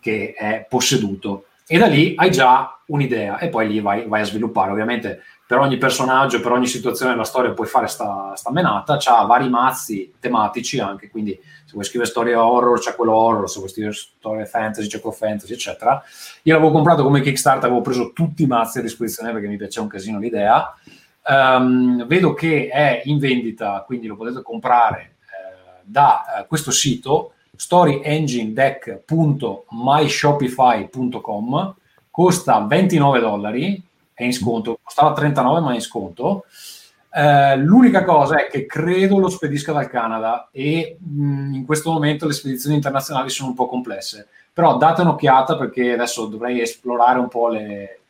che è posseduto e da lì hai già un'idea e poi lì vai, vai, a sviluppare. Ovviamente per ogni personaggio, per ogni situazione della storia puoi fare sta, sta menata, c'ha vari mazzi tematici anche, quindi se vuoi scrivere storie horror c'è quello horror, se vuoi scrivere storie fantasy c'è quello fantasy, eccetera. Io l'avevo comprato come Kickstarter, avevo preso tutti i mazzi a disposizione perché mi piaceva un casino l'idea. Um, vedo che è in vendita, quindi lo potete comprare eh, da eh, questo sito storyenginedeck.myshopify.com costa 29 dollari, è in sconto, costava 39 ma è in sconto. Eh, l'unica cosa è che credo lo spedisca dal Canada e mh, mm, in questo momento le spedizioni internazionali sono un po' complesse, però date un'occhiata perché adesso dovrei esplorare un po' le,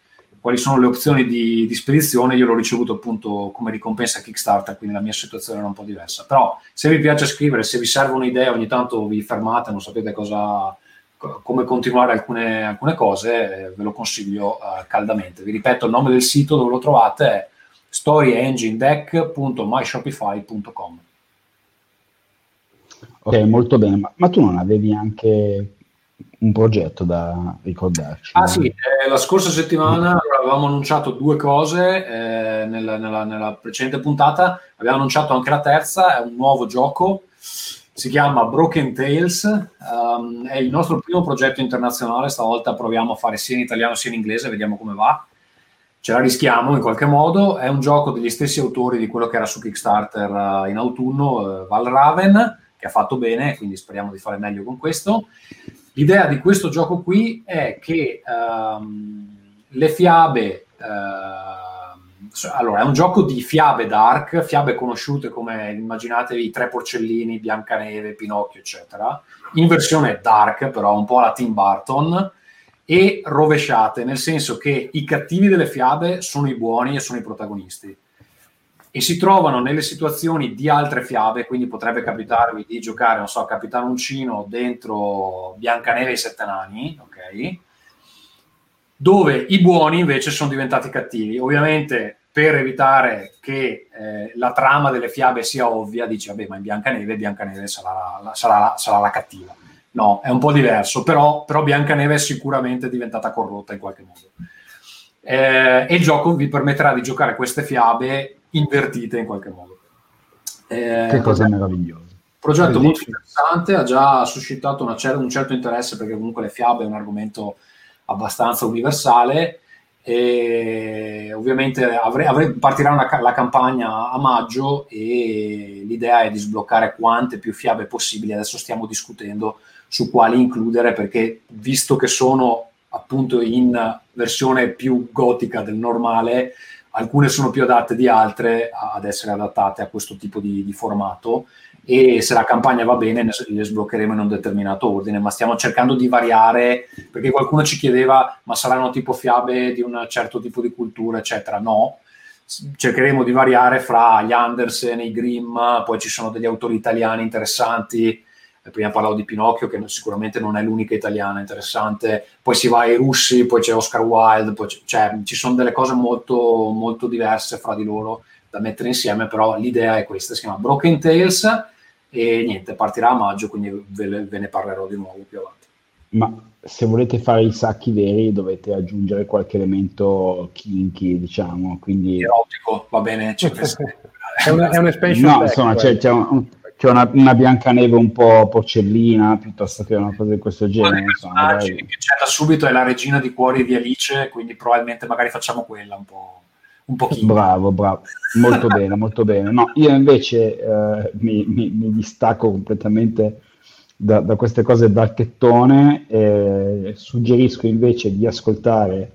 quali sono le opzioni di, di, spedizione, io l'ho ricevuto appunto come ricompensa Kickstarter, quindi la mia situazione era un po' diversa. Però se vi piace scrivere, se vi serve un'idea, ogni tanto vi fermate, non sapete cosa, come continuare alcune, alcune cose, eh, ve lo consiglio uh, caldamente. Vi ripeto, il nome del sito dove lo trovate è storyenginedeck.myshopify.com. Ok, molto bene, ma, ma tu non avevi anche un progetto da ricordarci. Ah sì, eh, la scorsa settimana avevamo annunciato due cose eh, nella, nella, nella, precedente puntata, abbiamo annunciato anche la terza, è un nuovo gioco, si chiama Broken Tales, um, è il nostro primo progetto internazionale, stavolta proviamo a fare sia in italiano sia in inglese, vediamo come va. Ce la rischiamo in qualche modo, è un gioco degli stessi autori di quello che era su Kickstarter uh, in autunno, uh, Val Raven, che ha fatto bene, quindi speriamo di fare meglio con questo. L'idea di questo gioco qui è che um, le fiabe, uh, allora è un gioco di fiabe dark, fiabe conosciute come immaginatevi i tre porcellini, Biancaneve, Pinocchio, eccetera, in versione dark, però un po' alla Tim Burton e rovesciate, nel senso che i cattivi delle fiabe sono i buoni e sono i protagonisti e si trovano nelle situazioni di altre fiabe, quindi potrebbe capitarvi di giocare, non so, Capitano Uncino dentro Biancaneve e i Sette Nani, ok? Dove i buoni invece sono diventati cattivi. Ovviamente per evitare che eh, la trama delle fiabe sia ovvia, dici, vabbè, ma in Biancaneve, Biancaneve sarà la, sarà, sarà la cattiva. No, è un po' diverso, però, però Biancaneve è sicuramente diventata corrotta in qualche modo. Eh, e il gioco vi permetterà di giocare queste fiabe invertite in qualche modo. Eh, che cosa meravigliosa. progetto Bellissimo. molto interessante, ha già suscitato cer- un certo interesse perché comunque le fiabe è un argomento abbastanza universale e ovviamente avre- avre- partirà una, la campagna a maggio e l'idea è di sbloccare quante più fiabe possibili. Adesso stiamo discutendo su quali includere perché visto che sono appunto in versione più gotica del normale, alcune sono più adatte di altre ad essere adattate a questo tipo di, di formato e se la campagna va bene le sbloccheremo in un determinato ordine, ma stiamo cercando di variare perché qualcuno ci chiedeva ma saranno tipo fiabe di un certo tipo di cultura, eccetera. No, cercheremo di variare fra gli Andersen, i Grimm, poi ci sono degli autori italiani interessanti. Prima parlavo di Pinocchio che sicuramente non è l'unica italiana interessante, poi si va ai russi, poi c'è Oscar Wilde, poi cioè, ci sono delle cose molto, molto diverse fra di loro da mettere insieme, però l'idea è questa, si chiama Broken Tales e niente, partirà a maggio, quindi ve, ve ne parlerò di nuovo più avanti. Ma se volete fare i sacchi veri dovete aggiungere qualche elemento kinky, diciamo, quindi... Erotico, va bene, c'è è, una, è un'expansion No, insomma, c'è, c'è un, c'è una, una Biancaneve un po' porcellina piuttosto che una cosa di questo genere. Insomma, che c'è da subito è la regina di cuori di Alice, quindi probabilmente magari facciamo quella un po'. Un pochino. Bravo, bravo, molto bene, molto bene. No, io invece eh, mi, mi, mi, distacco completamente da, da queste cose d'archettone e suggerisco invece di ascoltare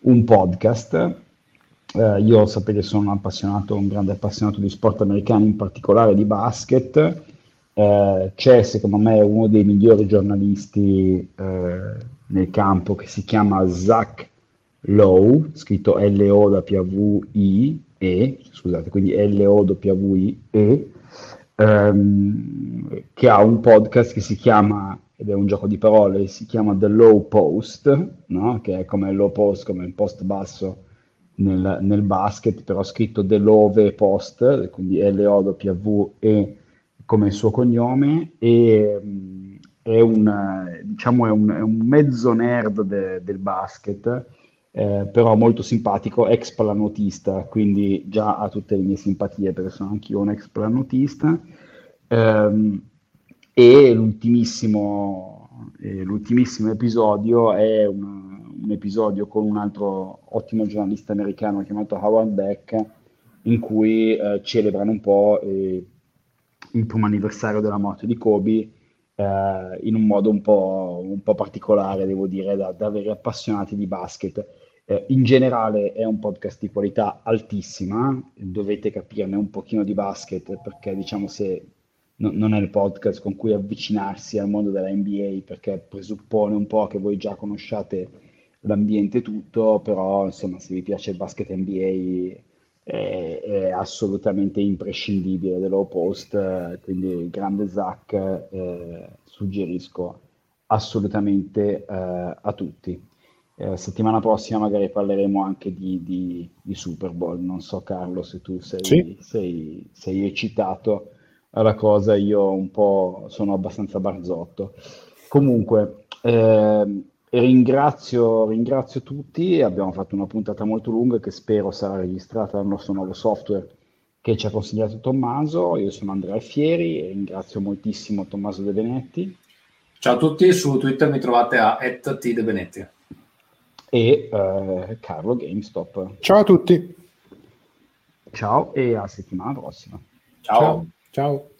un podcast eh, io sapete sono un appassionato, un grande appassionato di sport americani, in particolare di basket. Eh, c'è secondo me uno dei migliori giornalisti eh, nel campo che si chiama Zach Lowe, scritto L-O-W-I-E, scusate, quindi L-O-W-I-E, ehm, che ha un podcast che si chiama, ed è un gioco di parole, si chiama The Low Post, no? che è come il low post, come il post basso nel, nel basket, però scritto Delove Post, quindi L-O-W-E come il suo cognome, e mm, è un, diciamo, è un, è un mezzo nerd de, del basket, eh, però molto simpatico, ex planotista, quindi già ha tutte le mie simpatie perché sono anch'io un ex planotista. Ehm, e l'ultimissimo, eh, l'ultimissimo episodio è una, un episodio con un altro ottimo giornalista americano chiamato Howard Beck in cui eh, celebrano un po' eh, il primo anniversario della morte di Kobe eh, in un modo un po', un po', particolare, devo dire, da, da veri appassionati di basket. Eh, in generale è un podcast di qualità altissima, dovete capirne un pochino di basket perché diciamo se no, non è il podcast con cui avvicinarsi al mondo della NBA perché presuppone un po' che voi già conosciate l'ambiente tutto, però insomma se vi piace il basket NBA è, è assolutamente imprescindibile dello post, quindi grande Zach eh, suggerisco assolutamente eh, a tutti. Eh, settimana prossima magari parleremo anche di, di, di, Super Bowl, non so Carlo se tu sei, sì. sei, sei eccitato alla cosa, io un po' sono abbastanza barzotto. Comunque, eh, Ringrazio, ringrazio tutti, abbiamo fatto una puntata molto lunga che spero sarà registrata dal nostro nuovo software che ci ha consigliato Tommaso. Io sono Andrea Fieri e ringrazio moltissimo Tommaso De Benetti. Ciao a tutti, su Twitter mi trovate a @tdebenetti. E eh, Carlo GameStop. Ciao a tutti. Ciao e a settimana prossima. Ciao. Ciao. Ciao.